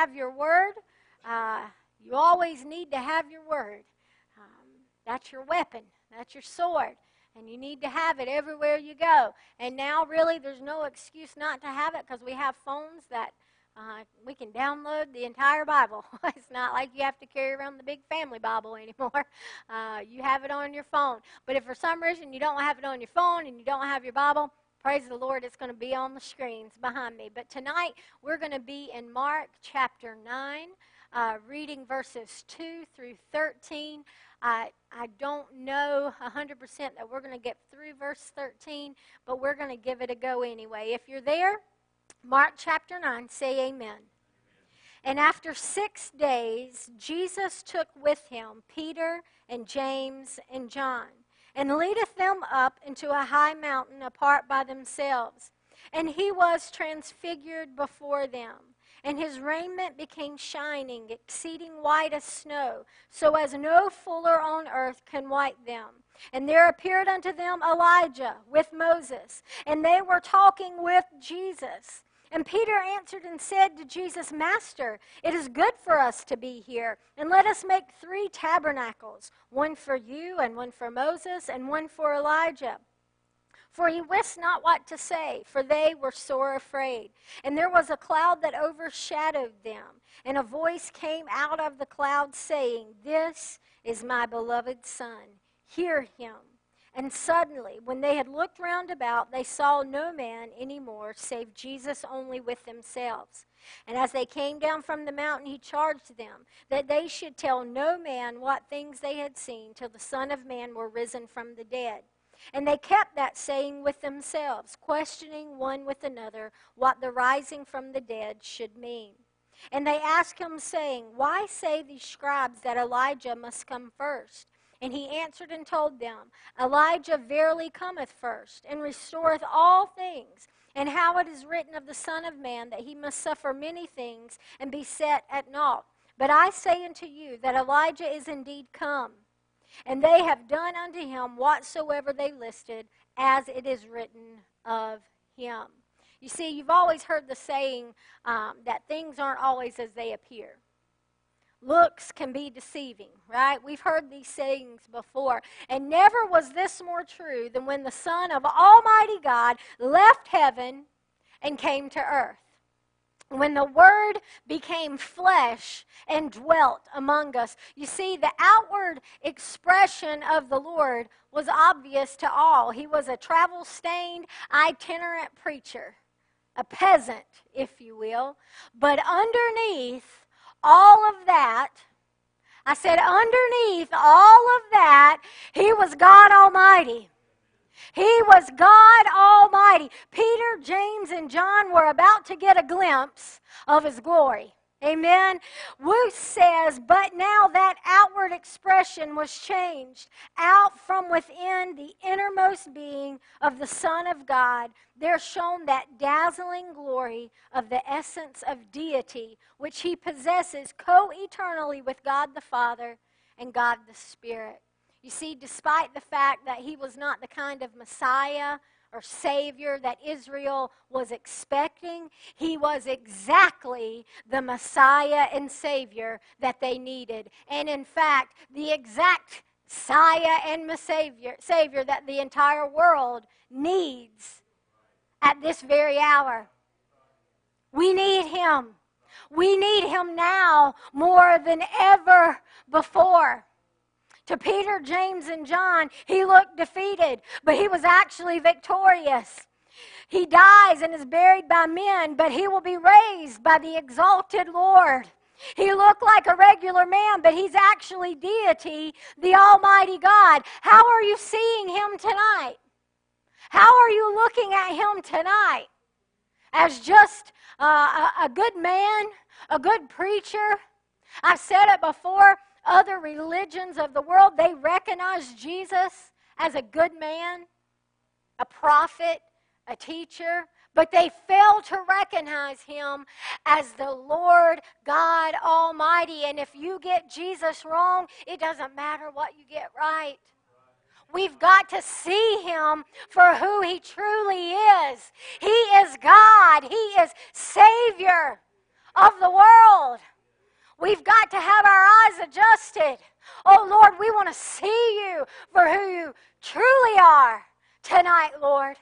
have your word. Uh, you always need to have your word. Um, that's your weapon, that's your sword. And you need to have it everywhere you go. And now, really, there's no excuse not to have it because we have phones that uh, we can download the entire Bible. it's not like you have to carry around the big family Bible anymore. Uh, you have it on your phone. But if for some reason you don't have it on your phone and you don't have your Bible, praise the Lord, it's going to be on the screens behind me. But tonight we're going to be in Mark chapter 9, uh, reading verses 2 through 13. I, I don't know 100% that we're going to get through verse 13, but we're going to give it a go anyway. If you're there, Mark chapter 9, say amen. And after six days, Jesus took with him Peter and James and John, and leadeth them up into a high mountain apart by themselves. And he was transfigured before them, and his raiment became shining, exceeding white as snow, so as no fuller on earth can white them. And there appeared unto them Elijah with Moses, and they were talking with Jesus. And Peter answered and said to Jesus, Master, it is good for us to be here, and let us make three tabernacles one for you, and one for Moses, and one for Elijah. For he wist not what to say, for they were sore afraid. And there was a cloud that overshadowed them, and a voice came out of the cloud saying, This is my beloved Son. Hear him. And suddenly, when they had looked round about, they saw no man any more, save Jesus only with themselves. And as they came down from the mountain, he charged them that they should tell no man what things they had seen till the Son of Man were risen from the dead. And they kept that saying with themselves, questioning one with another what the rising from the dead should mean. And they asked him, saying, Why say these scribes that Elijah must come first? And he answered and told them, Elijah verily cometh first, and restoreth all things, and how it is written of the Son of Man that he must suffer many things and be set at naught. But I say unto you that Elijah is indeed come, and they have done unto him whatsoever they listed, as it is written of him. You see, you've always heard the saying um, that things aren't always as they appear looks can be deceiving, right? We've heard these sayings before. And never was this more true than when the Son of Almighty God left heaven and came to earth. When the Word became flesh and dwelt among us. You see, the outward expression of the Lord was obvious to all. He was a travel stained, itinerant preacher, a peasant, if you will. But underneath, all of that, I said, underneath all of that, he was God Almighty. He was God Almighty. Peter, James, and John were about to get a glimpse of his glory. Amen. Wuest says, but now that outward expression was changed out from within the innermost being of the Son of God. There shone that dazzling glory of the essence of deity, which he possesses co eternally with God the Father and God the Spirit. You see, despite the fact that he was not the kind of Messiah or Savior that Israel was expecting. He was exactly the Messiah and Savior that they needed. And in fact, the exact Messiah and Savior, Savior that the entire world needs at this very hour. We need Him. We need Him now more than ever before. To Peter, James, and John, he looked defeated, but he was actually victorious. He dies and is buried by men, but he will be raised by the exalted Lord. He looked like a regular man, but he's actually deity, the Almighty God. How are you seeing him tonight? How are you looking at him tonight? As just uh, a, a good man, a good preacher? I've said it before other religions of the world, they recognize Jesus as a good man, a prophet, a teacher, but they fail to recognize him as the Lord God Almighty. And if you get Jesus wrong, it doesn't matter what you get right. We've got to see him for who he truly is. He is God, he is Savior of the world. We've got to have our eyes adjusted. Oh Lord, we want to see you for who you truly are tonight, Lord.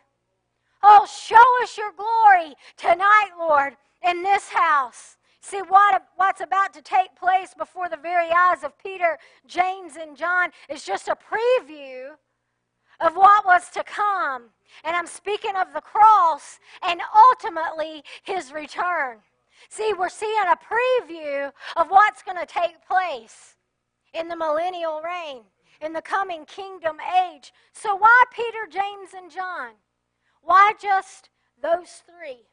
Oh, show us your glory tonight, Lord, in this house. See, what, what's about to take place before the very eyes of Peter, James, and John is just a preview of what was to come. And I'm speaking of the cross and ultimately his return. See, we're seeing a preview of what's going to take place in the millennial reign, in the coming kingdom age. So, why Peter, James, and John? Why just those three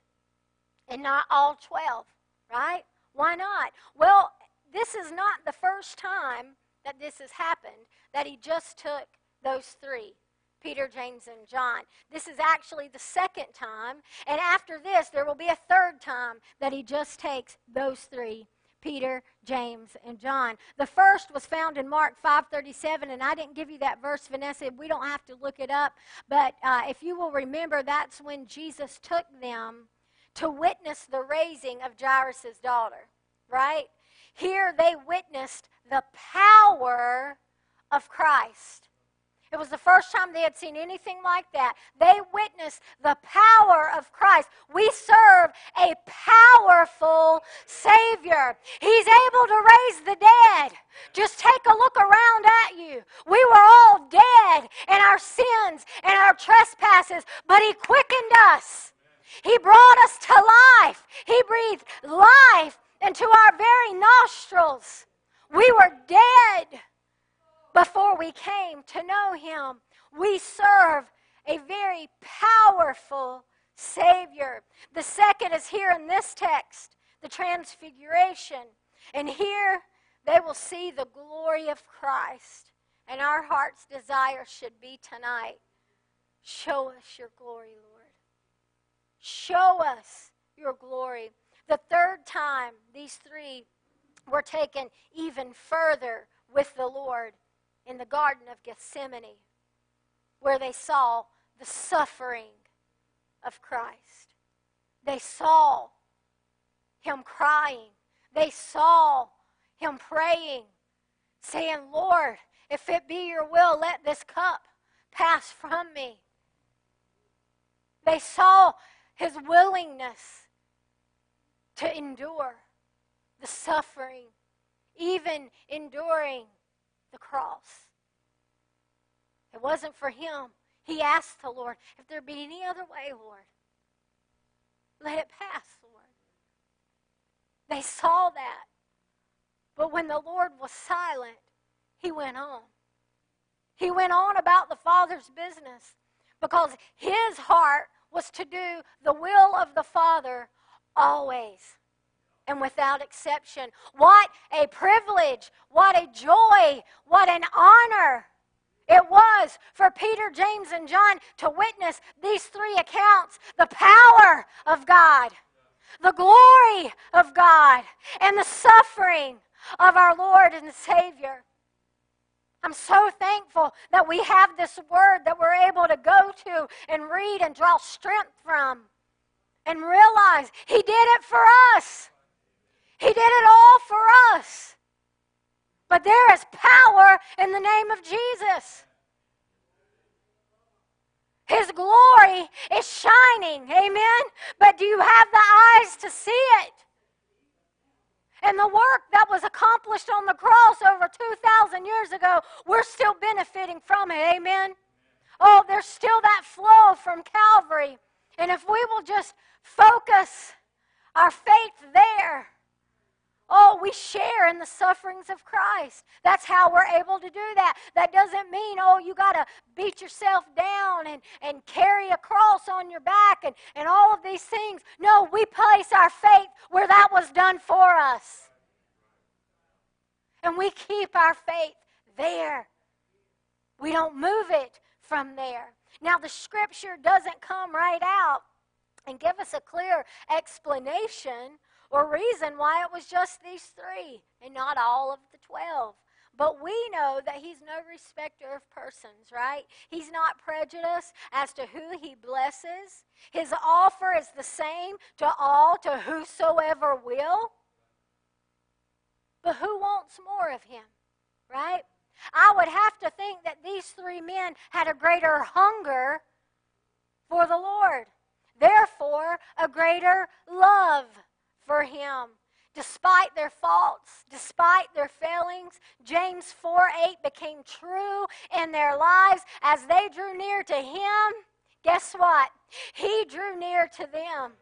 and not all 12, right? Why not? Well, this is not the first time that this has happened, that he just took those three. Peter, James, and John. This is actually the second time. And after this, there will be a third time that he just takes those three Peter, James, and John. The first was found in Mark 5:37, and I didn't give you that verse, Vanessa. We don't have to look it up, but uh, if you will remember, that's when Jesus took them to witness the raising of Jairus' daughter. Right here, they witnessed the power of Christ. It was the first time they had seen anything like that. They witnessed the power of Christ. We serve a powerful Savior. He's able to raise the dead. Just take a look around at you. We were all dead in our sins and our trespasses, but He quickened us. He brought us to life. He breathed life into our very nostrils. We were dead before we came to know Him. We serve a very powerful Savior. The second is here in this text, the Transfiguration. And here they will see the glory of Christ. And our heart's desire should be tonight show us your glory, Lord. Show us your glory. The third time, these three were taken even further with the Lord in the Garden of Gethsemane, where they saw the suffering of Christ. They saw him crying. They saw him praying, saying, Lord, if it be your will, let this cup pass from me. They saw his willingness to endure the suffering, even enduring the cross. It wasn't for him. He asked the Lord, if there be any other way, Lord, let it pass, Lord. They saw that. But when the Lord was silent, he went on. He went on about the Father's business because his heart was to do the will of the Father always and without exception. What a privilege, what a joy, what an honor it was for Peter, James, and John to witness these three accounts the power of God, the glory of God, and the suffering of our Lord and Savior. I'm so thankful that we have this word that we're able to go to and read and draw strength from and realize He did it for us. He did it all for us. But there is power in the name of Jesus. His glory is shining. Amen. But do you have the eyes to see it? And the work that was accomplished on the cross over 2,000 years ago, we're still benefiting from it. Amen. Oh, there's still that flow from Calvary. And if we will just focus our faith there, Oh, we share in the sufferings of Christ. That's how we're able to do that. That doesn't mean, oh, you got to beat yourself down and, and carry a cross on your back and, and all of these things. No, we place our faith where that was done for us. And we keep our faith there. We don't move it from there. Now, the scripture doesn't come right out and give us a clear explanation or reason why it was just these three and not all of the 12. But we know that He's no respecter of persons, right? He's not prejudiced as to who He blesses. His offer is the same to all, to whosoever will. But who wants more of Him, right? I would have to think that these three men had a greater hunger for the Lord, therefore, a greater love for Him. Despite their faults, despite their failings, James 4 8 became true in their lives as they drew near to Him. Guess what? He drew near to them.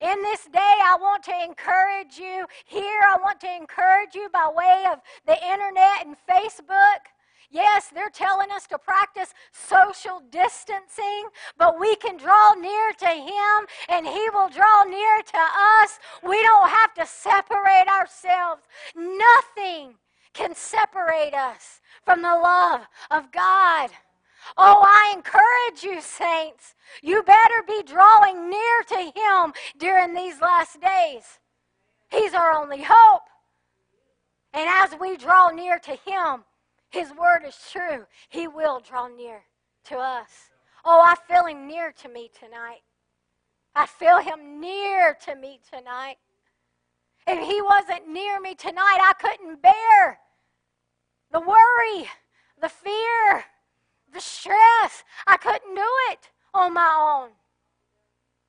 In this day, I want to encourage you here. I want to encourage you by way of the internet and Facebook. Yes, they're telling us to practice social distancing, but we can draw near to Him and He will draw near to us. We don't have to separate ourselves. Nothing can separate us from the love of God. Oh, I encourage you, saints. You better be drawing near to Him during these last days. He's our only hope. And as we draw near to Him, His word is true. He will draw near to us. Oh, I feel Him near to me tonight. I feel Him near to me tonight. If He wasn't near me tonight, I couldn't bear the worry, the fear, the stress. I couldn't do it on my own.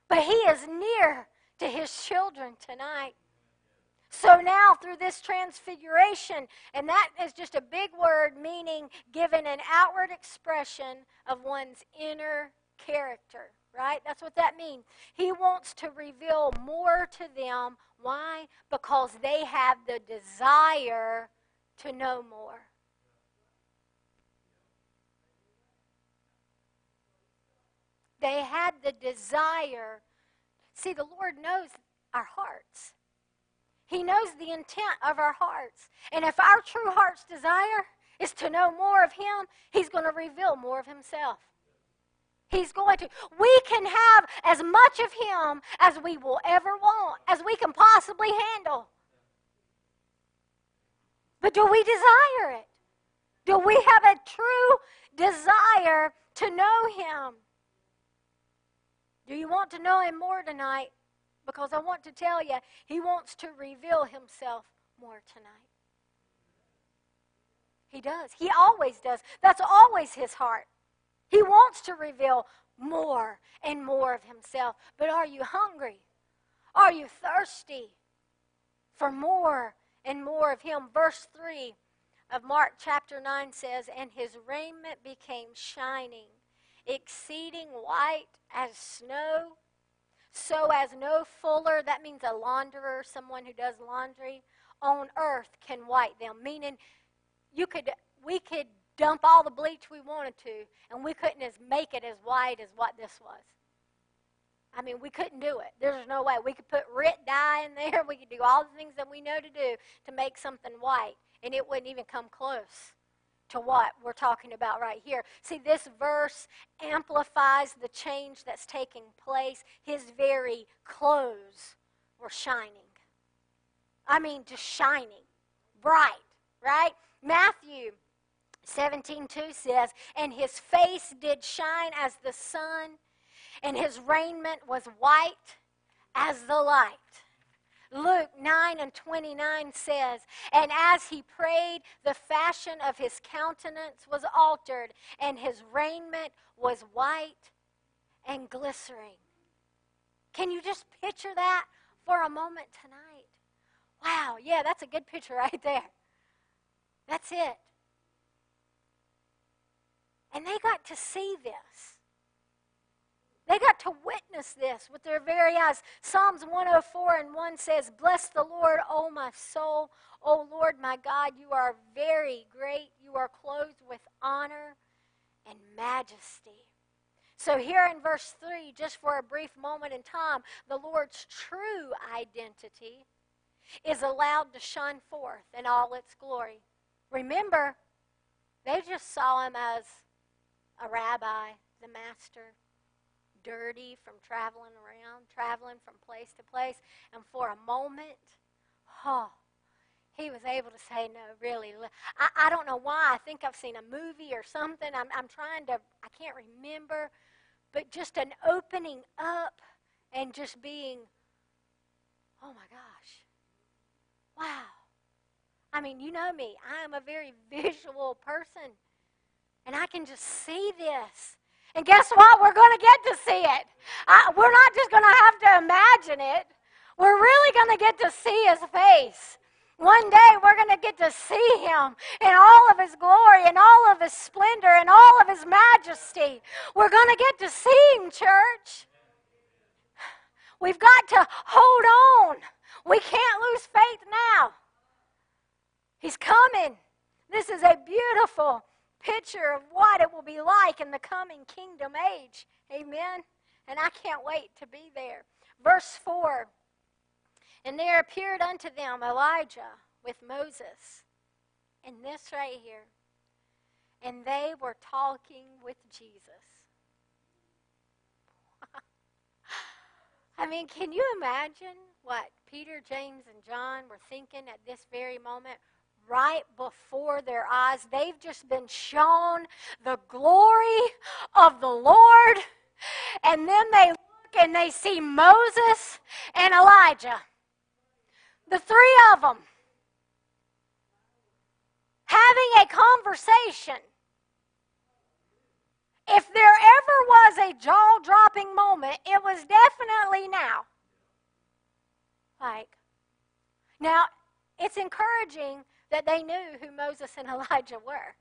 But He is near to His children tonight. So now, through this transfiguration, and that is just a big word meaning given an outward expression of one's inner character, right? That's what that means. He wants to reveal more to them. Why? Because they have the desire to know more. They had the desire. See, the Lord knows our hearts. He knows the intent of our hearts. And if our true heart's desire is to know more of Him, He's going to reveal more of Himself. He's going to. We can have as much of Him as we will ever want, as we can possibly handle. But do we desire it? Do we have a true desire to know Him? Do you want to know Him more tonight? Because I want to tell you, He wants to reveal Himself more tonight. He does. He always does. That's always His heart. He wants to reveal more and more of Himself. But are you hungry? Are you thirsty for more and more of Him? Verse 3 of Mark chapter 9 says, And His raiment became shining exceeding white as snow, so as no fuller, that means a launderer, someone who does laundry, on earth can white them. Meaning, you could, we could dump all the bleach we wanted to, and we couldn't as make it as white as what this was. I mean, we couldn't do it. There's no way. We could put RIT dye in there. We could do all the things that we know to do to make something white, and it wouldn't even come close to what we're talking about right here. See, this verse amplifies the change that's taking place. His very clothes were shining. I mean, just shining, bright, right? Matthew 17 2 says, And his face did shine as the sun, and his raiment was white as the light. Luke 9 and 29 says, And as he prayed, the fashion of his countenance was altered, and his raiment was white and glistering. Can you just picture that for a moment tonight? Wow, yeah, that's a good picture right there. That's it. And they got to see this. They got to witness this with their very eyes. Psalms 104 and 1 says, Bless the Lord, O my soul. O Lord my God, you are very great. You are clothed with honor and majesty. So, here in verse 3, just for a brief moment in time, the Lord's true identity is allowed to shine forth in all its glory. Remember, they just saw him as a rabbi, the master, dirty from traveling around, traveling from place to place. And for a moment, oh, he was able to say, No, really. I, I don't know why. I think I've seen a movie or something. I'm, I'm trying to, I can't remember. But just an opening up and just being, Oh my gosh. Wow. I mean, you know me. I am a very visual person. And I can just see this. And guess what? We're going to get to see it. I, we're not just going to have to imagine it. We're really going to get to see his face. One day we're going to get to see him in all of his glory and all of his splendor and all of his majesty. We're going to get to see him, church. We've got to hold on. We can't lose faith now. He's coming. This is a beautiful picture of what it will be like in the coming kingdom age. Amen. And I can't wait to be there. Verse 4 And there appeared unto them Elijah with Moses. And this right here. And they were talking with Jesus. I mean, can you imagine what Peter, James, and John were thinking at this very moment? Right before their eyes. They've just been shown the glory of the Lord. And then they look and they see Moses and Elijah. The three of them having a conversation. If there ever was a jaw dropping moment, it was definitely now. Like, now, it's encouraging that they knew who Moses and Elijah were.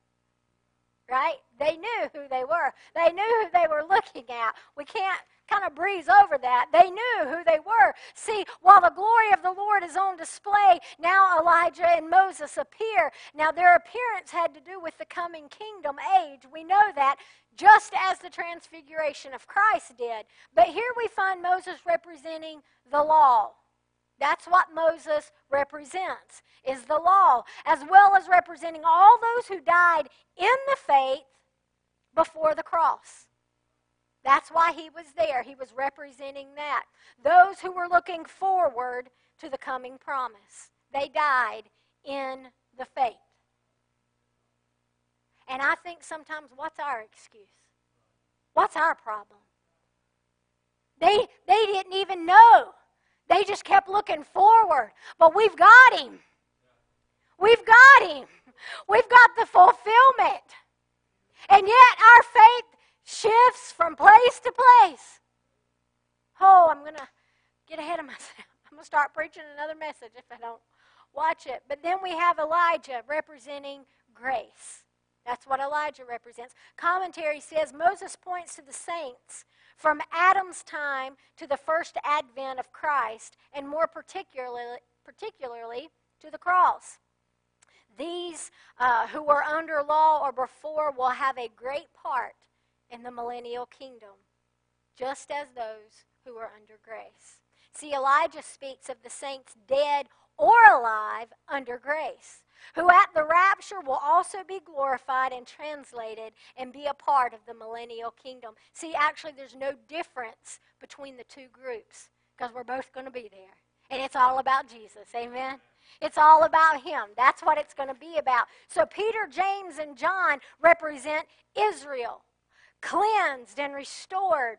Right? They knew who they were. They knew who they were looking at. We can't kind of breeze over that. They knew who they were. See, while the glory of the Lord is on display, now Elijah and Moses appear. Now, their appearance had to do with the coming kingdom age. We know that, just as the transfiguration of Christ did. But here we find Moses representing the law. That's what Moses represents, is the law, as well as representing all those who died in the faith before the cross. That's why he was there. He was representing that. Those who were looking forward to the coming promise. They died in the faith. And I think sometimes what's our excuse? What's our problem? They, they didn't even know they just kept looking forward. But we've got him. We've got him. We've got the fulfillment. And yet our faith shifts from place to place. Oh, I'm going to get ahead of myself. I'm going to start preaching another message if I don't watch it. But then we have Elijah representing grace. That's what Elijah represents. Commentary says Moses points to the saints from Adam's time to the first advent of Christ, and more particularly, particularly to the cross. These uh, who were under law or before will have a great part in the millennial kingdom, just as those who are under grace. See, Elijah speaks of the saints dead or alive under grace who at the rapture will also be glorified and translated and be a part of the millennial kingdom. See, actually, there's no difference between the two groups because we're both going to be there. And it's all about Jesus. Amen? It's all about Him. That's what it's going to be about. So, Peter, James, and John represent Israel, cleansed and restored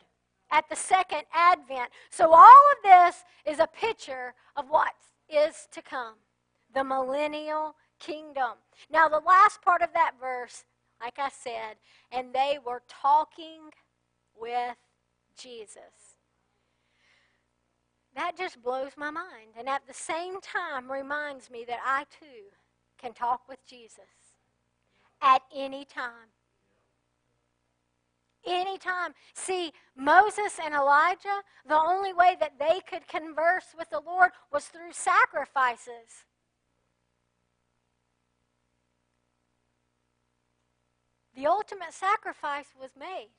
at the second advent. So, all of this is a picture of what is to come the millennial kingdom. Now, the last part of that verse, like I said, and they were talking with Jesus. That just blows my mind. And at the same time, reminds me that I too can talk with Jesus at any time. Anytime. See, Moses and Elijah, the only way that they could converse with the Lord was through sacrifices. The ultimate sacrifice was made.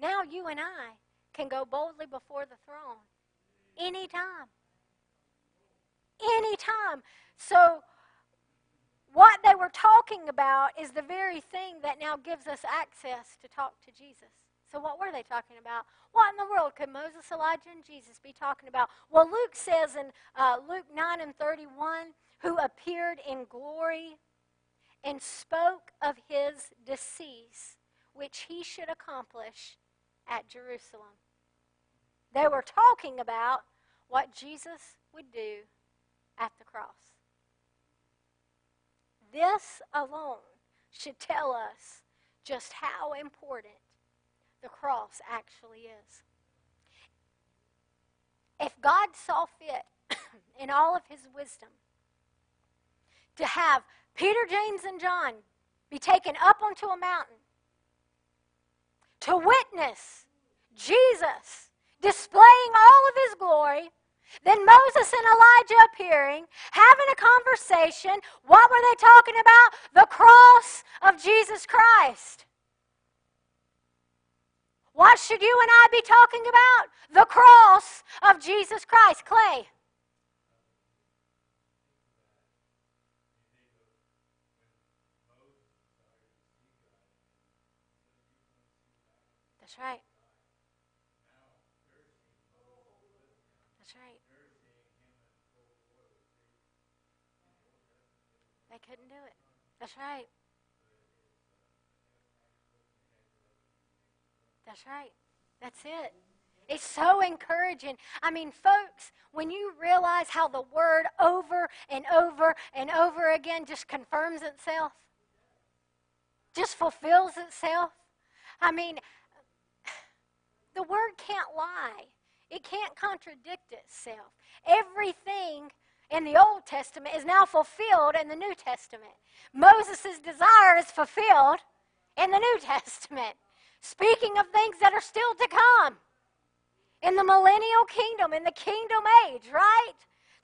Now you and I can go boldly before the throne anytime. Anytime. So, what they were talking about is the very thing that now gives us access to talk to Jesus. So, what were they talking about? What in the world could Moses, Elijah, and Jesus be talking about? Well, Luke says in uh, Luke 9 and 31, who appeared in glory and spoke of his decease, which he should accomplish at Jerusalem. They were talking about what Jesus would do at the cross. This alone should tell us just how important the cross actually is. If God saw fit in all of his wisdom to have Peter, James, and John be taken up onto a mountain to witness Jesus displaying all of his glory, then Moses and Elijah appearing, having a conversation. What were they talking about? The cross of Jesus Christ. What should you and I be talking about? The cross of Jesus Christ. Clay. That's right. That's right. They couldn't do it. That's right. That's right. That's it. It's so encouraging. I mean, folks, when you realize how the word over and over and over again just confirms itself, just fulfills itself. I mean, the word can't lie, it can't contradict itself. Everything in the Old Testament is now fulfilled in the New Testament. Moses' desire is fulfilled in the New Testament. Speaking of things that are still to come in the millennial kingdom, in the kingdom age, right?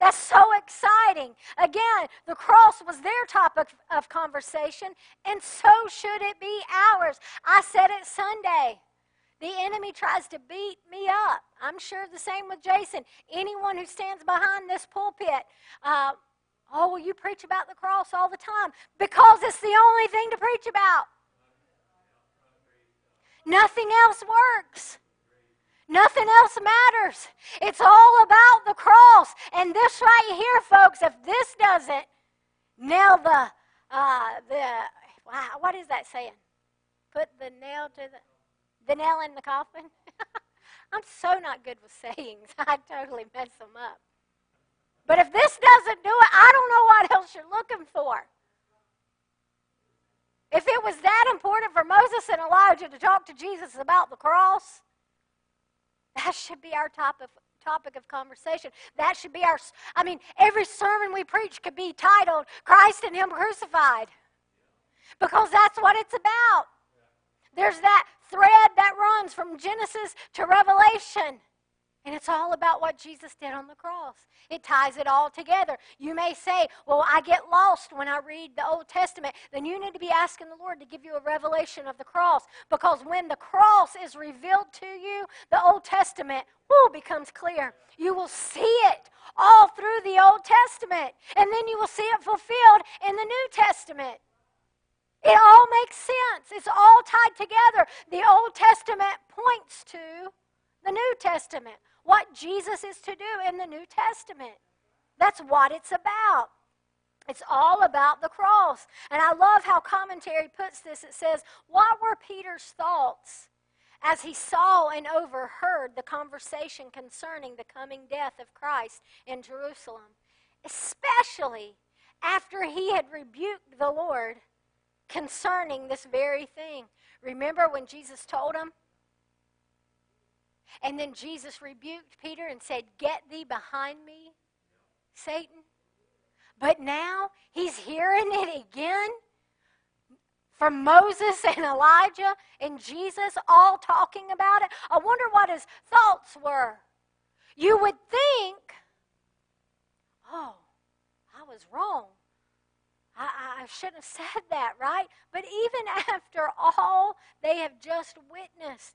That's so exciting. Again, the cross was their topic of conversation, and so should it be ours. I said it Sunday. The enemy tries to beat me up. I'm sure the same with Jason. Anyone who stands behind this pulpit, uh, oh, well, you preach about the cross all the time because it's the only thing to preach about. Nothing else works. Nothing else matters. It's all about the cross. And this right here, folks, if this doesn't nail the, uh, the, what is that saying? Put the nail to the, the nail in the coffin. I'm so not good with sayings. I totally mess them up. But if this doesn't do it, I don't know what else you're looking for. If it was that important for Moses and Elijah to talk to Jesus about the cross, that should be our topic topic of conversation. That should be our I mean, every sermon we preach could be titled Christ and Him Crucified. Because that's what it's about. There's that thread that runs from Genesis to Revelation. And it's all about what Jesus did on the cross. It ties it all together. You may say, Well, I get lost when I read the Old Testament. Then you need to be asking the Lord to give you a revelation of the cross. Because when the cross is revealed to you, the Old Testament woo, becomes clear. You will see it all through the Old Testament. And then you will see it fulfilled in the New Testament. It all makes sense. It's all tied together. The Old Testament points to the New Testament what Jesus is to do in the New Testament. That's what it's about. It's all about the cross. And I love how commentary puts this. It says, What were Peter's thoughts as he saw and overheard the conversation concerning the coming death of Christ in Jerusalem? Especially after he had rebuked the Lord concerning this very thing. Remember when Jesus told him, and then Jesus rebuked Peter and said, Get thee behind me, Satan. But now he's hearing it again from Moses and Elijah and Jesus all talking about it. I wonder what his thoughts were. You would think, oh, I was wrong. I, I, shouldn't have said that, right? But even after all they have just witnessed,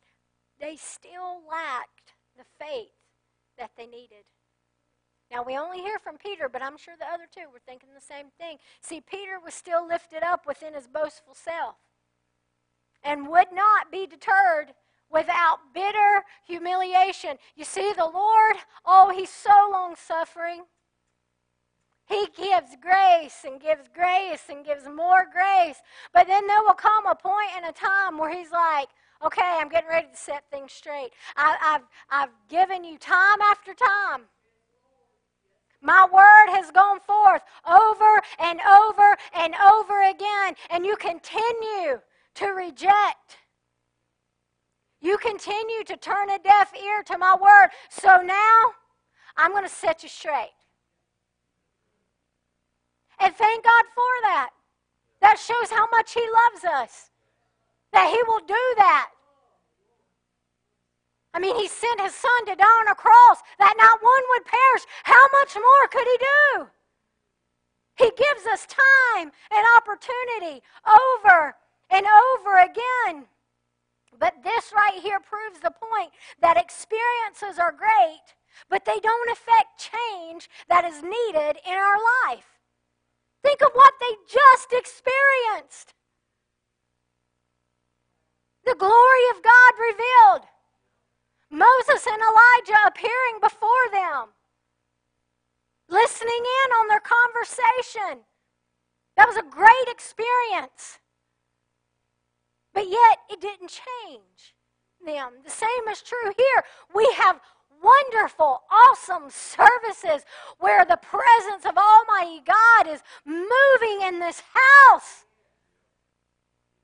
they still lacked the faith that they needed. Now, we only hear from Peter, but I'm sure the other two were thinking the same thing. See, Peter was still lifted up within his boastful self and would not be deterred without bitter humiliation. You see, the Lord, oh, He's so long suffering. He gives grace and gives grace and gives more grace. But then there will come a point in a time where He's like, okay, I'm getting ready to set things straight. I, have I've given you time after time. My word has gone forth over and over and over again, and you continue to reject. You continue to turn a deaf ear to my word. So now I'm going to set you straight. And thank God for that. That shows how much He loves us. That He will do that. I mean, He sent His Son to die on a cross that not one would perish. How much more could He do? He gives us time and opportunity over and over again. But this right here proves the point that experiences are great, but they don't affect change that is needed in our life. Think of what they just experienced. The glory of God revealed. Moses and Elijah appearing before them, listening in on their conversation. That was a great experience. But yet, it didn't change them. The same is true here. We have wonderful, awesome services where the presence of Almighty God is moving in this house.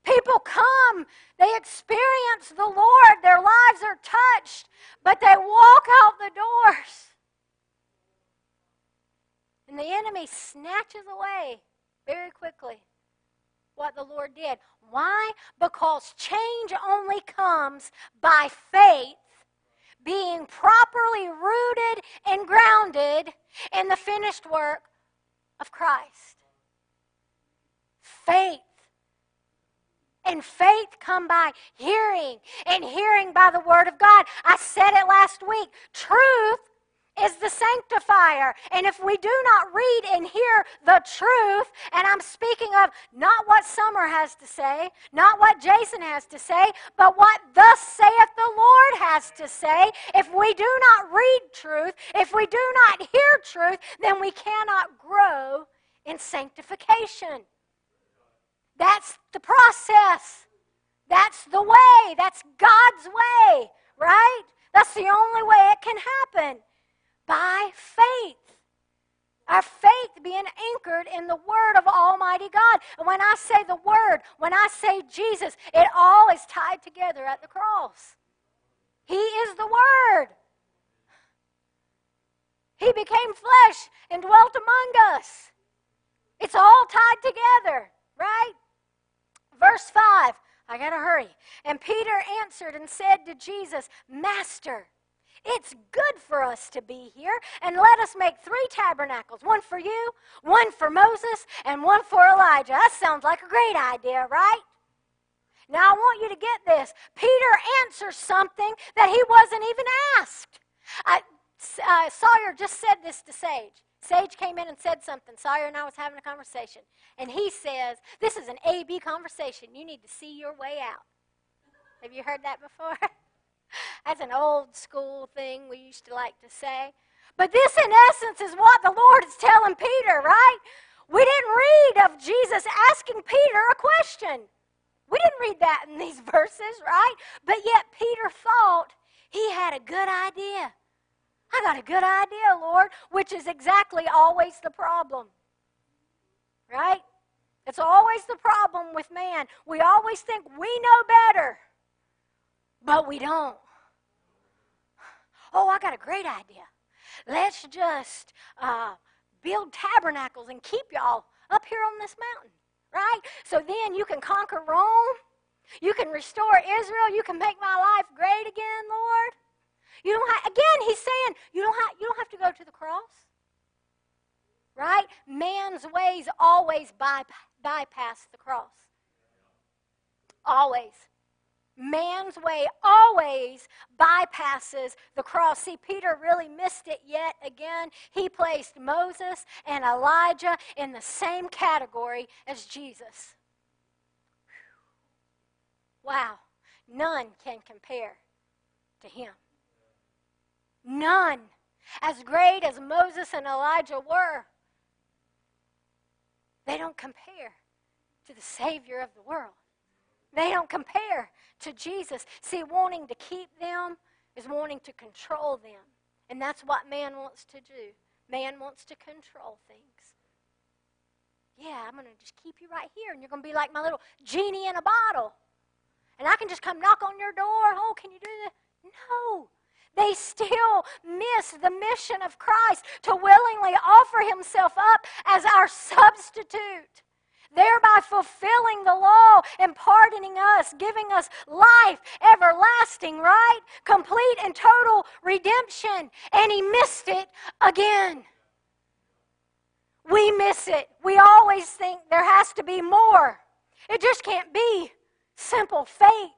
People come, they experience the Lord, their lives are touched, but they walk out the doors. And the enemy snatches away very quickly what the Lord did. Why? Because change only comes by faith being properly rooted and grounded in the finished work of Christ. Faith. And faith come by hearing, and hearing by the Word of God. I said it last week. Truth is the sanctifier. And if we do not read and hear the truth, and I'm speaking of not what Summer has to say, not what Jason has to say, but what thus saith the Lord has to say, if we do not read truth, if we do not hear truth, then we cannot grow in sanctification. That's the process. That's the way. That's God's way, right? That's the only way it can happen by faith. Our faith being anchored in the Word of Almighty God. And when I say the Word, when I say Jesus, it all is tied together at the cross. He is the Word. He became flesh and dwelt among us. It's all tied together, right? Verse 5. I got to hurry. And Peter answered and said to Jesus, Master, it's good for us to be here, and let us make three tabernacles one for you, one for Moses, and one for Elijah. That sounds like a great idea, right? Now, I want you to get this. Peter answers something that he wasn't even asked. I, uh, Sawyer just said this to Sage. Sage came in and said something. Sawyer and I was having a conversation. And he says, This is an A B conversation. You need to see your way out. Have you heard that before? That's an old school thing we used to like to say. But this, in essence, is what the Lord is telling Peter, right? We didn't read of Jesus asking Peter a question. We didn't read that in these verses, right? But yet Peter thought he had a good idea. I got a good idea, Lord, which is exactly always the problem. Right? It's always the problem with man. We always think we know better but we don't. Oh, I got a great idea. Let's just uh, build tabernacles and keep y'all up here on this mountain, right? So then you can conquer Rome. You can restore Israel. You can make my life great again, Lord. You don't have, again, he's saying you don't have, you don't have to go to the cross. Right? Man's ways always by, bypass the cross. Always man's way always bypasses the cross. See, Peter really missed it yet again. He placed Moses and Elijah in the same category as Jesus. Wow. none can compare to him. None. As great as Moses and Elijah were, they don't compare to the Savior of the world. They don't compare to Jesus. See, wanting to keep them is wanting to control them. And that's what man wants to do. Man wants to control things. Yeah, I'm going to just keep you right here, and you're going to be like my little genie in a bottle. And I can just come knock on your door. Oh, can you do that? No. They still miss the mission of Christ to willingly offer himself up as our substitute thereby fulfilling the law and pardoning us, giving us life everlasting, right? Complete and total redemption. And he missed it again. We miss it. We always think there has to be more. It just can't be simple faith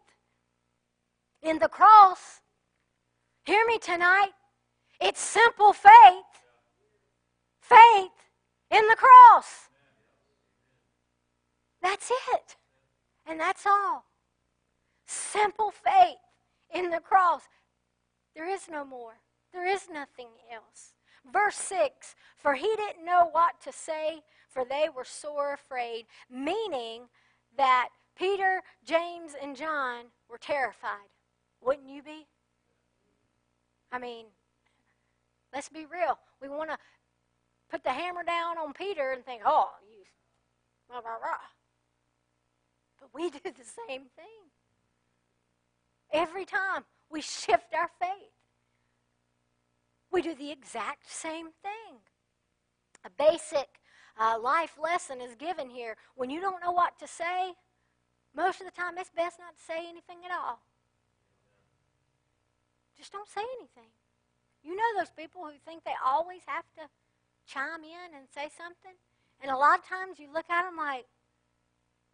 in the cross. Hear me tonight. It's simple faith. Faith in the cross. That's it. And that's all. Simple faith in the cross. There is no more, there is nothing else. Verse 6 For he didn't know what to say, for they were sore afraid, meaning that Peter, James, and John were terrified. Wouldn't you be? I mean, let's be real. We want to put the hammer down on Peter and think, oh, you. We do the same thing. Every time we shift our faith, we do the exact same thing. A basic uh, life lesson is given here. When you don't know what to say, most of the time it's best not to say anything at all. Just don't say anything. You know those people who think they always have to chime in and say something? And a lot of times you look at them like,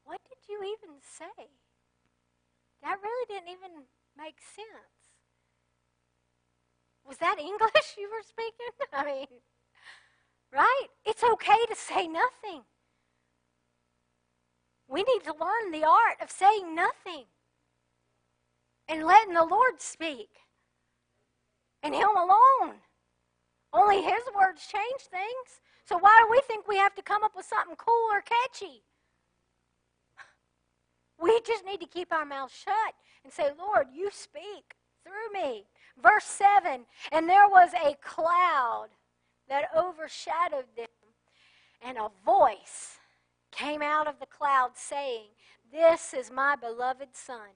what did you even say? That really didn't even make sense. Was that English you were speaking? I mean, right? It's okay to say nothing. We need to learn the art of saying nothing and letting the Lord speak and Him alone. Only His words change things. So why do we think we have to come up with something cool or catchy? We just need to keep our mouths shut and say, Lord, you speak through me. Verse 7 And there was a cloud that overshadowed them, and a voice came out of the cloud saying, This is my beloved Son.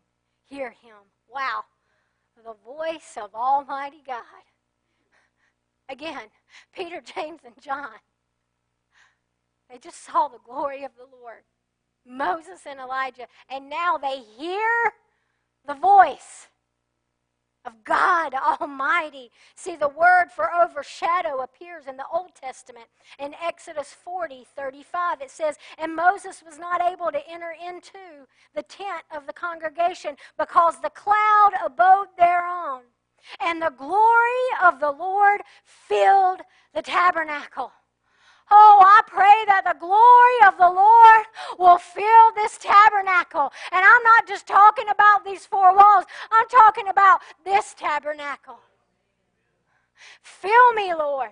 Hear him. Wow. The voice of Almighty God. Again, Peter, James, and John. They just saw the glory of the Lord. Moses and Elijah. And now they hear the voice of God Almighty. See, the word for overshadow appears in the Old Testament. In Exodus 40 35, it says, And Moses was not able to enter into the tent of the congregation because the cloud abode thereon, and the glory of the Lord filled the tabernacle. Oh, I pray that the glory of the Lord will fill this tabernacle. And I'm not just talking about these four walls, I'm talking about this tabernacle. Fill me, Lord.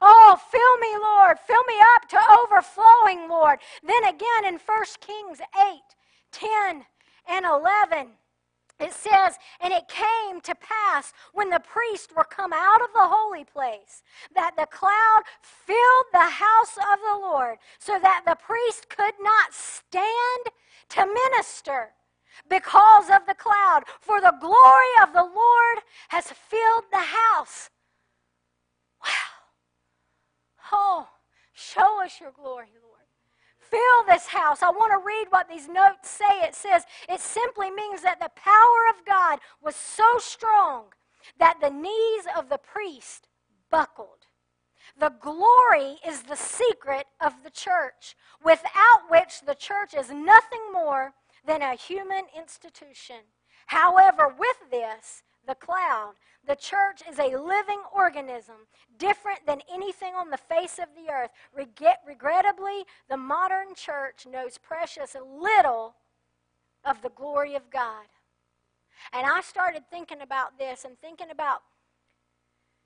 Oh, fill me, Lord. Fill me up to overflowing, Lord. Then again in 1 Kings 8, 10, and 11 it says, And it came to pass when the priests were come out of the holy place that the cloud filled the house of the Lord, so that the priest could not stand to minister because of the cloud. For the glory of the Lord has filled the house. Wow. Oh, show us your glory, Lord fill this house. I want to read what these notes say. It says, it simply means that the power of God was so strong that the knees of the priest buckled. The glory is the secret of the church, without which the church is nothing more than a human institution. However, with this, the cloud, the church is a living organism, different than anything on the face of the earth. regrettably, the modern church knows precious little of the glory of God. And I started thinking about this and thinking about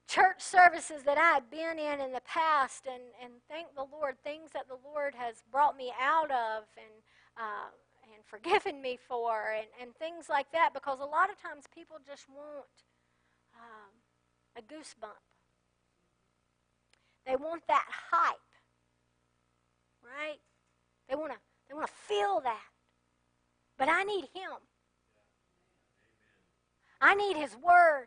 church services that I had been in in the past, and, and thank the Lord, things that the Lord has brought me out of and, uh, and forgiven me for, and, and things like that, because a lot of times people just want um, a goosebump. They want that hype, right? They want to they want to feel that. But I need him. I need his word.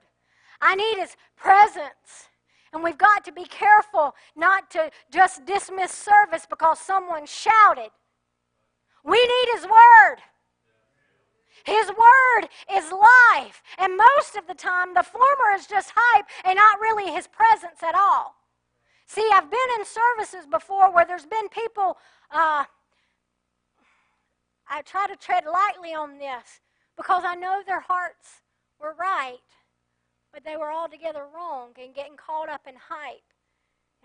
I need his presence. And we've got to be careful not to just dismiss service because someone shouted. We need his word. His word is life. And most of the time, the former is just hype and not really his presence at all. See, I've been in services before where there's been people, uh, I try to tread lightly on this because I know their hearts were right, but they were altogether wrong and getting caught up in hype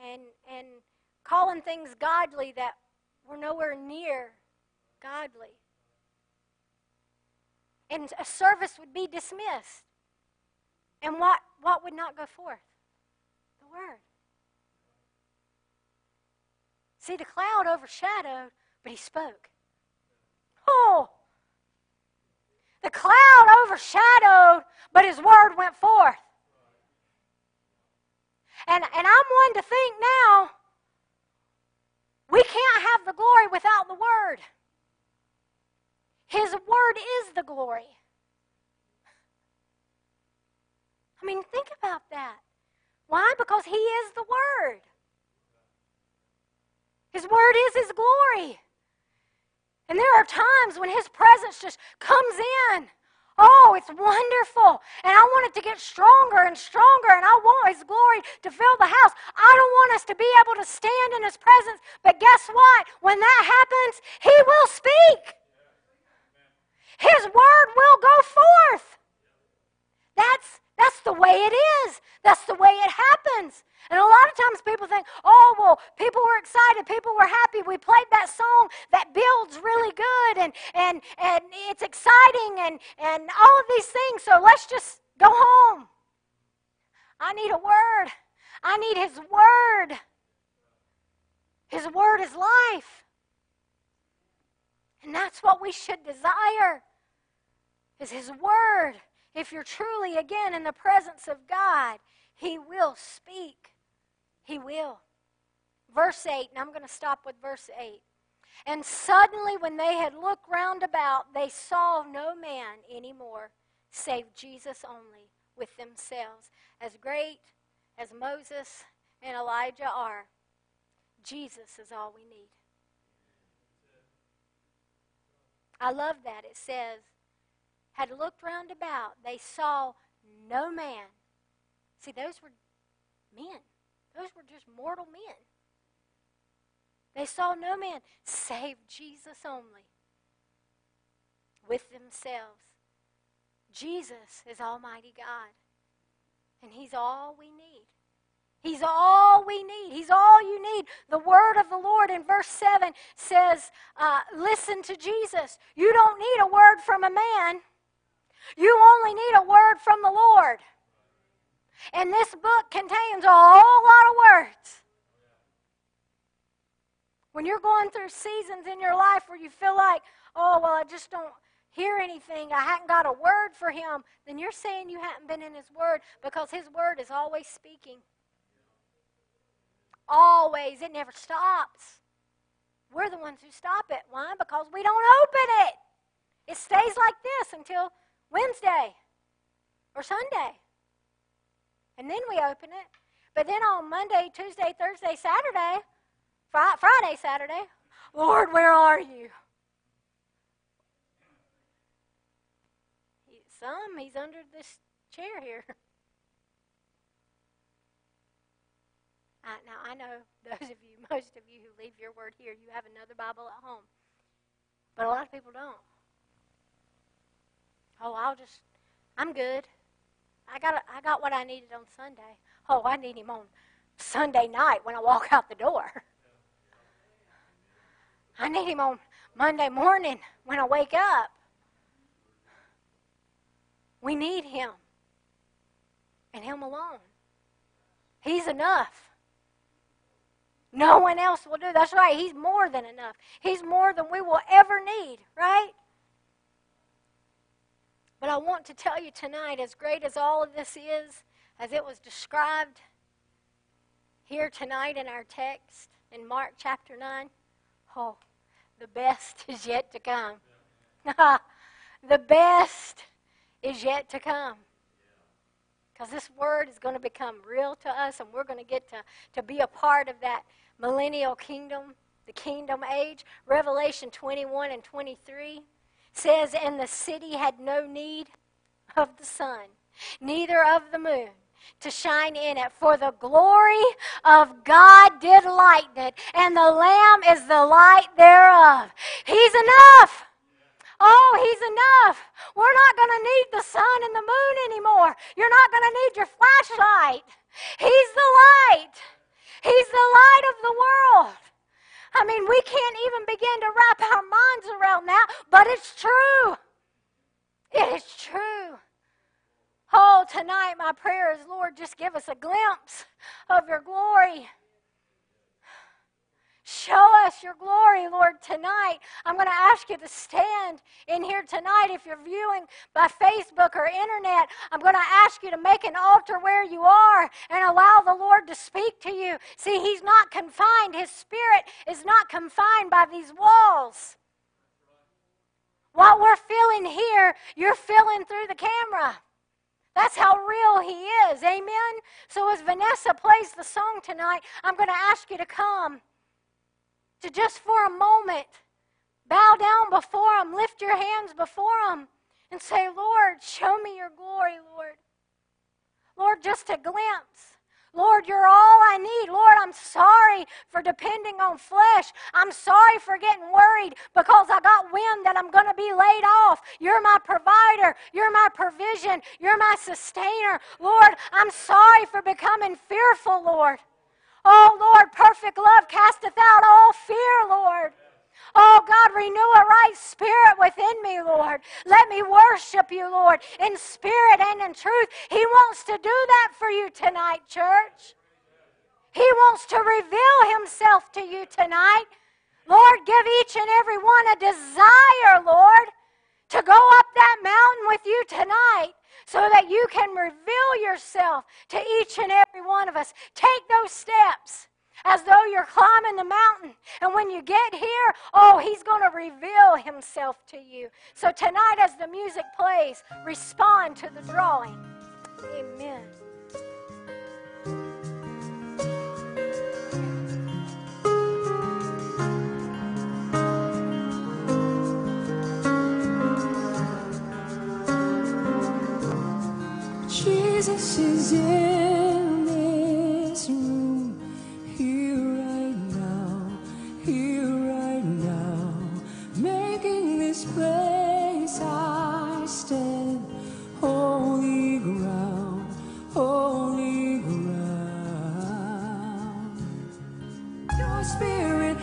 and, and calling things godly that were nowhere near godly. And a service would be dismissed. And what, what would not go forth? The Word. See, the cloud overshadowed, but he spoke. Oh! The cloud overshadowed, but his word went forth. And, and I'm one to think now, we can't have the glory without the word. His word is the glory. I mean, think about that. Why? Because He is the Word. His Word is His glory. And there are times when His presence just comes in. Oh, it's wonderful. And I want it to get stronger and stronger, and I want His glory to fill the house. I don't want us to be able to stand in His presence, but guess what? When that happens, He will speak. His word will go forth. That's, that's the way it is. That's the way it happens. And a lot of times people think, oh, well, people were excited, people were happy. We played that song that builds really good and, and, and it's exciting and, and all of these things, so let's just go home. I need a word. I need His word. His word is life. And that's what we should desire is His Word. If you're truly, again, in the presence of God, He will speak. He will. Verse 8, and I'm going to stop with verse 8. And suddenly, when they had looked round about, they saw no man any more, save Jesus only, with themselves. As great as Moses and Elijah are, Jesus is all we need. I love that. It says, had looked round about, they saw no man. See, those were men, those were just mortal men. They saw no man save Jesus only with themselves. Jesus is Almighty God, and He's all we need. He's all we need. He's all you need. The word of the Lord in verse 7 says, uh, Listen to Jesus. You don't need a word from a man. You only need a word from the Lord. And this book contains a whole lot of words. When you're going through seasons in your life where you feel like, oh, well, I just don't hear anything, I haven't got a word for him, then you're saying you haven't been in his word because his word is always speaking. Always. It never stops. We're the ones who stop it. Why? Because we don't open it. It stays like this until Wednesday or Sunday. And then we open it. But then on Monday, Tuesday, Thursday, Saturday, Friday, Saturday, Lord, where are you? Some, he's under this chair here. I, now, I know those of you, most of you who leave your word here, you have another Bible at home. But a lot of people don't. Oh, I'll just, I'm good. I got, I got what I needed on Sunday. Oh, I need him on Sunday night when I walk out the door. I need him on Monday morning when I wake up. We need Him and Him alone. He's enough. No one else will do. That's right. He's more than enough. He's more than we will ever need, right? But I want to tell you tonight, as great as all of this is, as it was described here tonight in our text in Mark chapter 9, oh, the best is yet to come. the best is yet to come. Because this word is going to become real to us, and we're going to get to, to be a part of that millennial kingdom, the kingdom age. Revelation 21 and 23 says, And the city had no need of the sun, neither of the moon to shine in it. For the glory of God did lighten it, and the Lamb is the light thereof. He's enough. Oh, He's enough. We're not going to need the sun and the moon anymore. You're not going to need your flashlight. He's the light. He's the light of the world. I mean, we can't even begin to wrap our minds around that, but it's true. It is true. Oh, tonight my prayer is, Lord, just give us a glimpse of your glory. Show us your glory, Lord, tonight. I'm going to ask you to stand in here tonight. If you're viewing by Facebook or internet, I'm going to ask you to make an altar where you are and allow the Lord to speak to you. See, He's not confined, His Spirit is not confined by these walls. What we're feeling here, you're feeling through the camera. That's how real He is. Amen? So, as Vanessa plays the song tonight, I'm going to ask you to come to just for a moment bow down before Him, lift your hands before Him, and say, Lord, show me your glory, Lord. Lord, just a glimpse. Lord, you're all I need. Lord, I'm sorry for depending on flesh. I'm sorry for getting worried because I got wind that I'm going to be laid off. You're my provider. You're my provision. You're my sustainer. Lord, I'm sorry for becoming fearful, Lord. Oh, Lord, perfect love casteth out all fear, Lord. Oh, God, renew a right spirit within me, Lord. Let me worship you, Lord, in spirit and in truth. He wants to do that for you tonight, church. He wants to reveal himself to you tonight. Lord, give each and every one a desire, Lord, to go up that mountain with you tonight so that you can reveal yourself to each and every one of us. Take those steps as though you're climbing the mountain. And when you get here, oh, He's going to reveal Himself to you. So tonight, as the music plays, respond to the drawing. Amen. Is in this room, here right now, here right now, making this place I stand holy ground, holy ground. Your spirit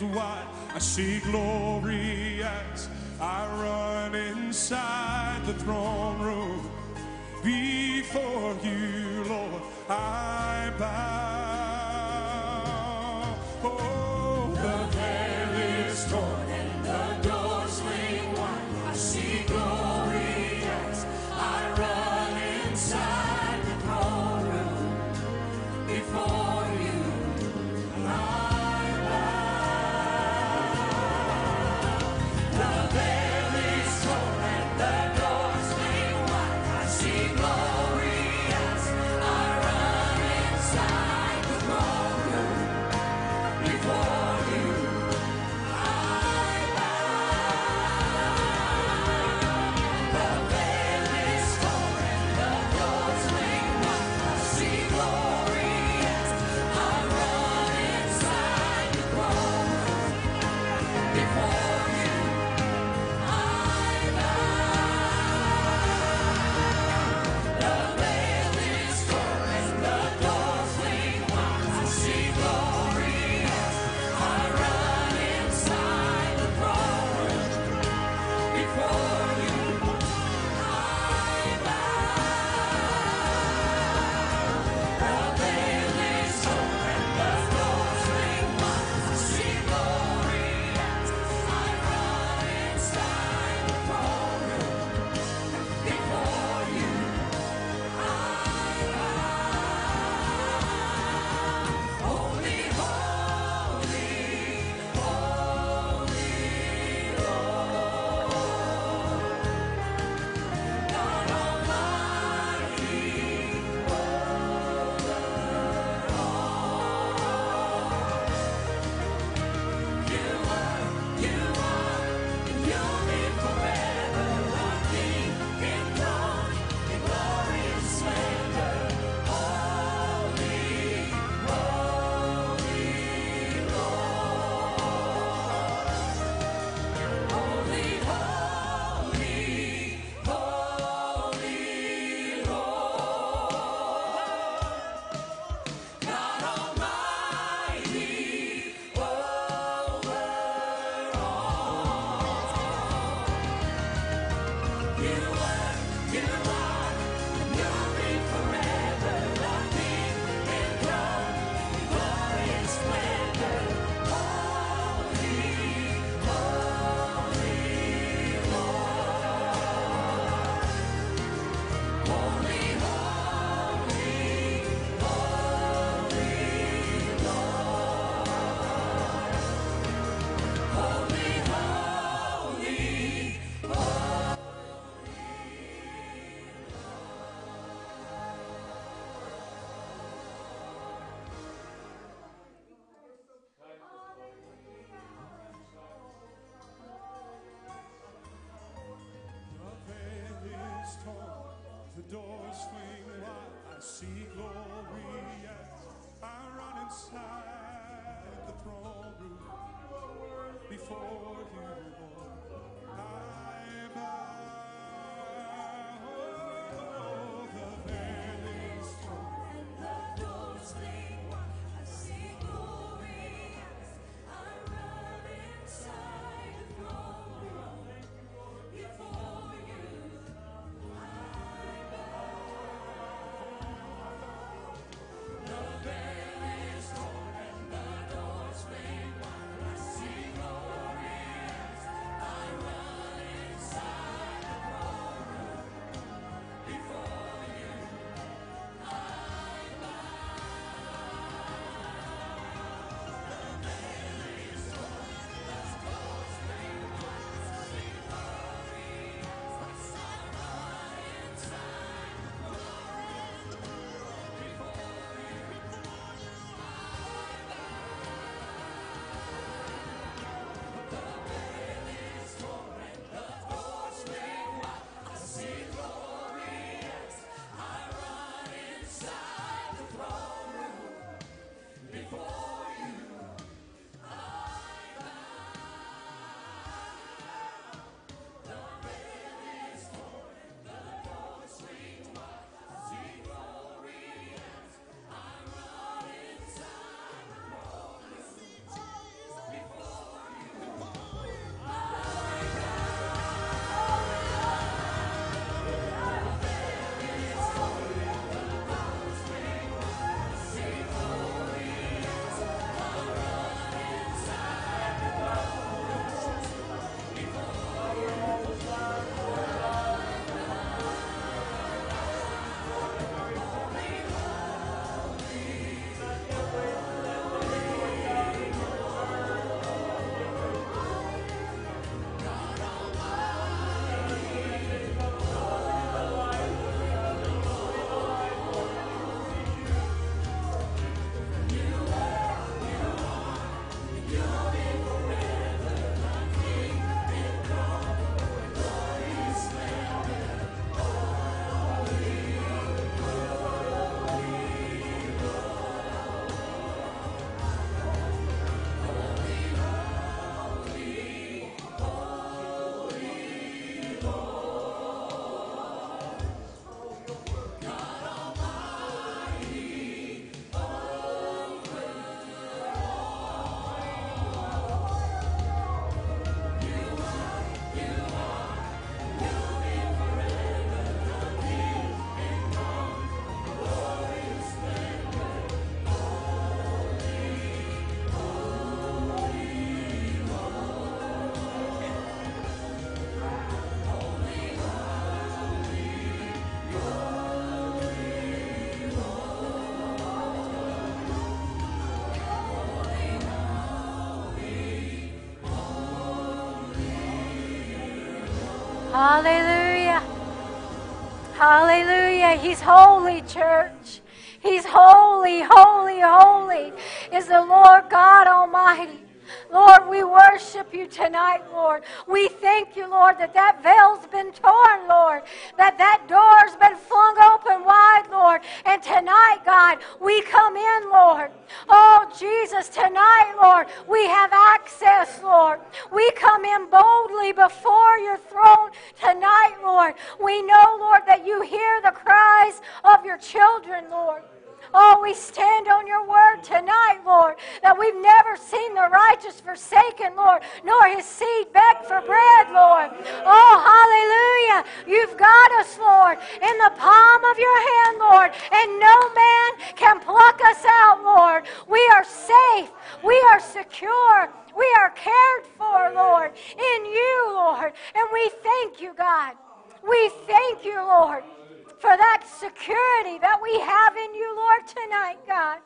wings wide. I see glory as I run inside the throne. Hallelujah. Hallelujah. He's holy, church. He's holy, holy, holy is the Lord God Almighty. Lord, we worship you tonight, Lord. We thank you, Lord, that that veil's been torn, Lord, that that door's been flung open wide, Lord. And tonight, God, we come in, Lord. Oh, Jesus, tonight, Lord, we have access, Lord. We come in boldly before your throne tonight, Lord. We know, Lord, that you hear the cries of your children, Lord. Oh, we stand on your word tonight, Lord, that we've never seen the righteous forsaken, Lord, nor his seed beg for bread, Lord. Oh, hallelujah. You've got us, Lord, in the palm of your hand, Lord, and no man can pluck us out, Lord. We are safe. We are secure. We are cared for, Lord, in you, Lord. And we thank you, God. We thank you, Lord for that security that we have in you, Lord, tonight, God.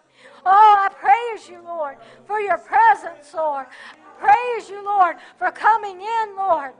Oh, I praise you, Lord, for your presence, Lord. Praise you, Lord, for coming in, Lord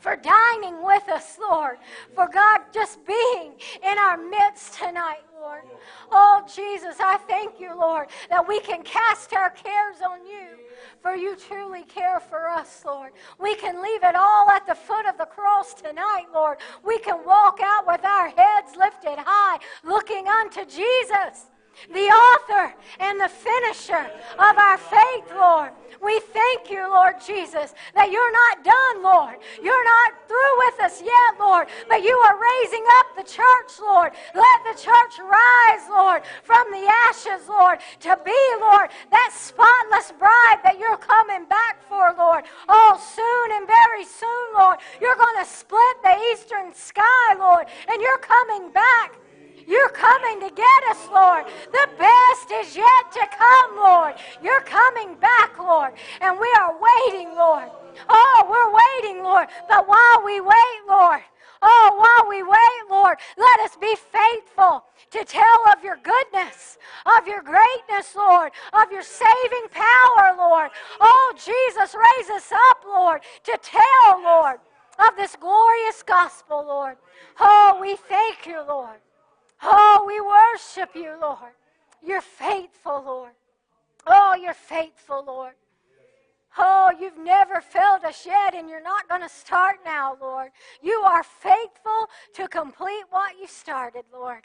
for dining with us, Lord, for God just being in our midst tonight, Lord. Oh, Jesus, I thank you, Lord, that we can cast our cares on you, for you truly care for us, Lord. We can leave it all at the foot of the cross tonight, Lord. We can walk out with our heads lifted high, looking unto Jesus the author and the finisher of our faith, Lord. We thank you, Lord Jesus, that you're not done, Lord. You're not through with us yet, Lord, but you are raising up the church, Lord. Let the church rise, Lord, from the ashes, Lord, to be, Lord, that spotless bride that you're coming back for, Lord. Oh, soon and very soon, Lord, you're going to split the eastern sky, Lord, and you're coming back. You're coming to get us, Lord. The best is yet to come, Lord. You're coming back, Lord. And we are waiting, Lord. Oh, we're waiting, Lord. But while we wait, Lord, Oh, while we wait, Lord, let us be faithful to tell of your goodness, of your greatness, Lord, of your saving power, Lord. Oh, Jesus, raise us up, Lord, to tell, Lord, of this glorious gospel, Lord. Oh, we thank you, Lord. Oh, we worship you, Lord. You're faithful, Lord. Oh, you're faithful, Lord. Oh, you've never failed us yet, and you're not going to start now, Lord. You are faithful to complete what you started, Lord.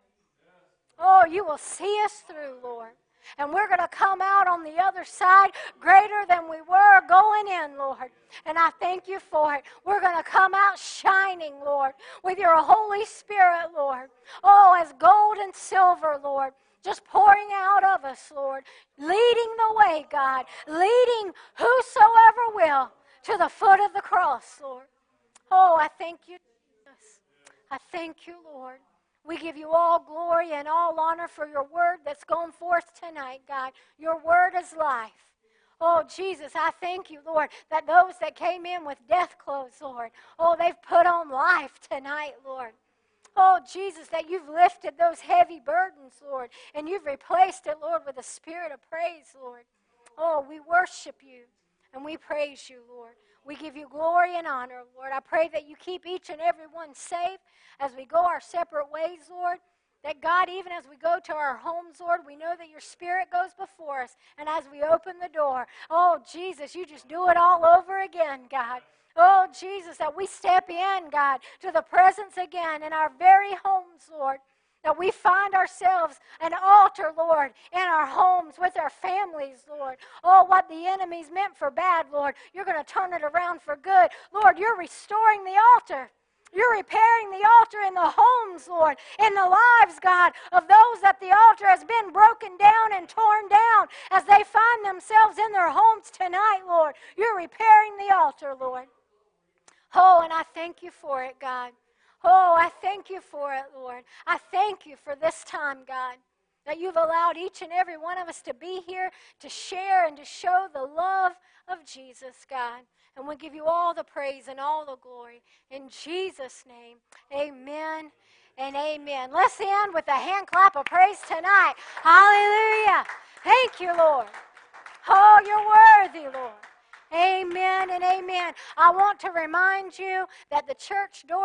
Oh, you will see us through, Lord. And we're going to come out on the other side greater than we were going in, Lord. And I thank you for it. We're going to come out shining, Lord, with your Holy Spirit, Lord. Oh, as gold and silver, Lord. Just pouring out of us, Lord. Leading the way, God. Leading whosoever will to the foot of the cross, Lord. Oh, I thank you, Jesus. I thank you, Lord. We give you all glory and all honor for your word that's gone forth tonight, God. Your word is life. Oh, Jesus, I thank you, Lord, that those that came in with death clothes, Lord, oh, they've put on life tonight, Lord. Oh, Jesus, that you've lifted those heavy burdens, Lord, and you've replaced it, Lord, with a spirit of praise, Lord. Oh, we worship you and we praise you, Lord. We give you glory and honor, Lord. I pray that you keep each and every one safe as we go our separate ways, Lord. That God, even as we go to our homes, Lord, we know that your Spirit goes before us. And as we open the door, oh, Jesus, you just do it all over again, God. Oh, Jesus, that we step in, God, to the presence again in our very homes, Lord. That we find ourselves an altar, Lord, in our homes with our families, Lord. Oh, what the enemy's meant for bad, Lord, you're going to turn it around for good. Lord, you're restoring the altar. You're repairing the altar in the homes, Lord, in the lives, God, of those that the altar has been broken down and torn down as they find themselves in their homes tonight, Lord. You're repairing the altar, Lord. Oh, and I thank you for it, God. Oh, I thank you for it, Lord. I thank you for this time, God, that you've allowed each and every one of us to be here to share and to show the love of Jesus, God. And we give you all the praise and all the glory. In Jesus' name, amen and amen. Let's end with a hand clap of praise tonight. Hallelujah. Thank you, Lord. Oh, you're worthy, Lord. Amen and amen. I want to remind you that the church door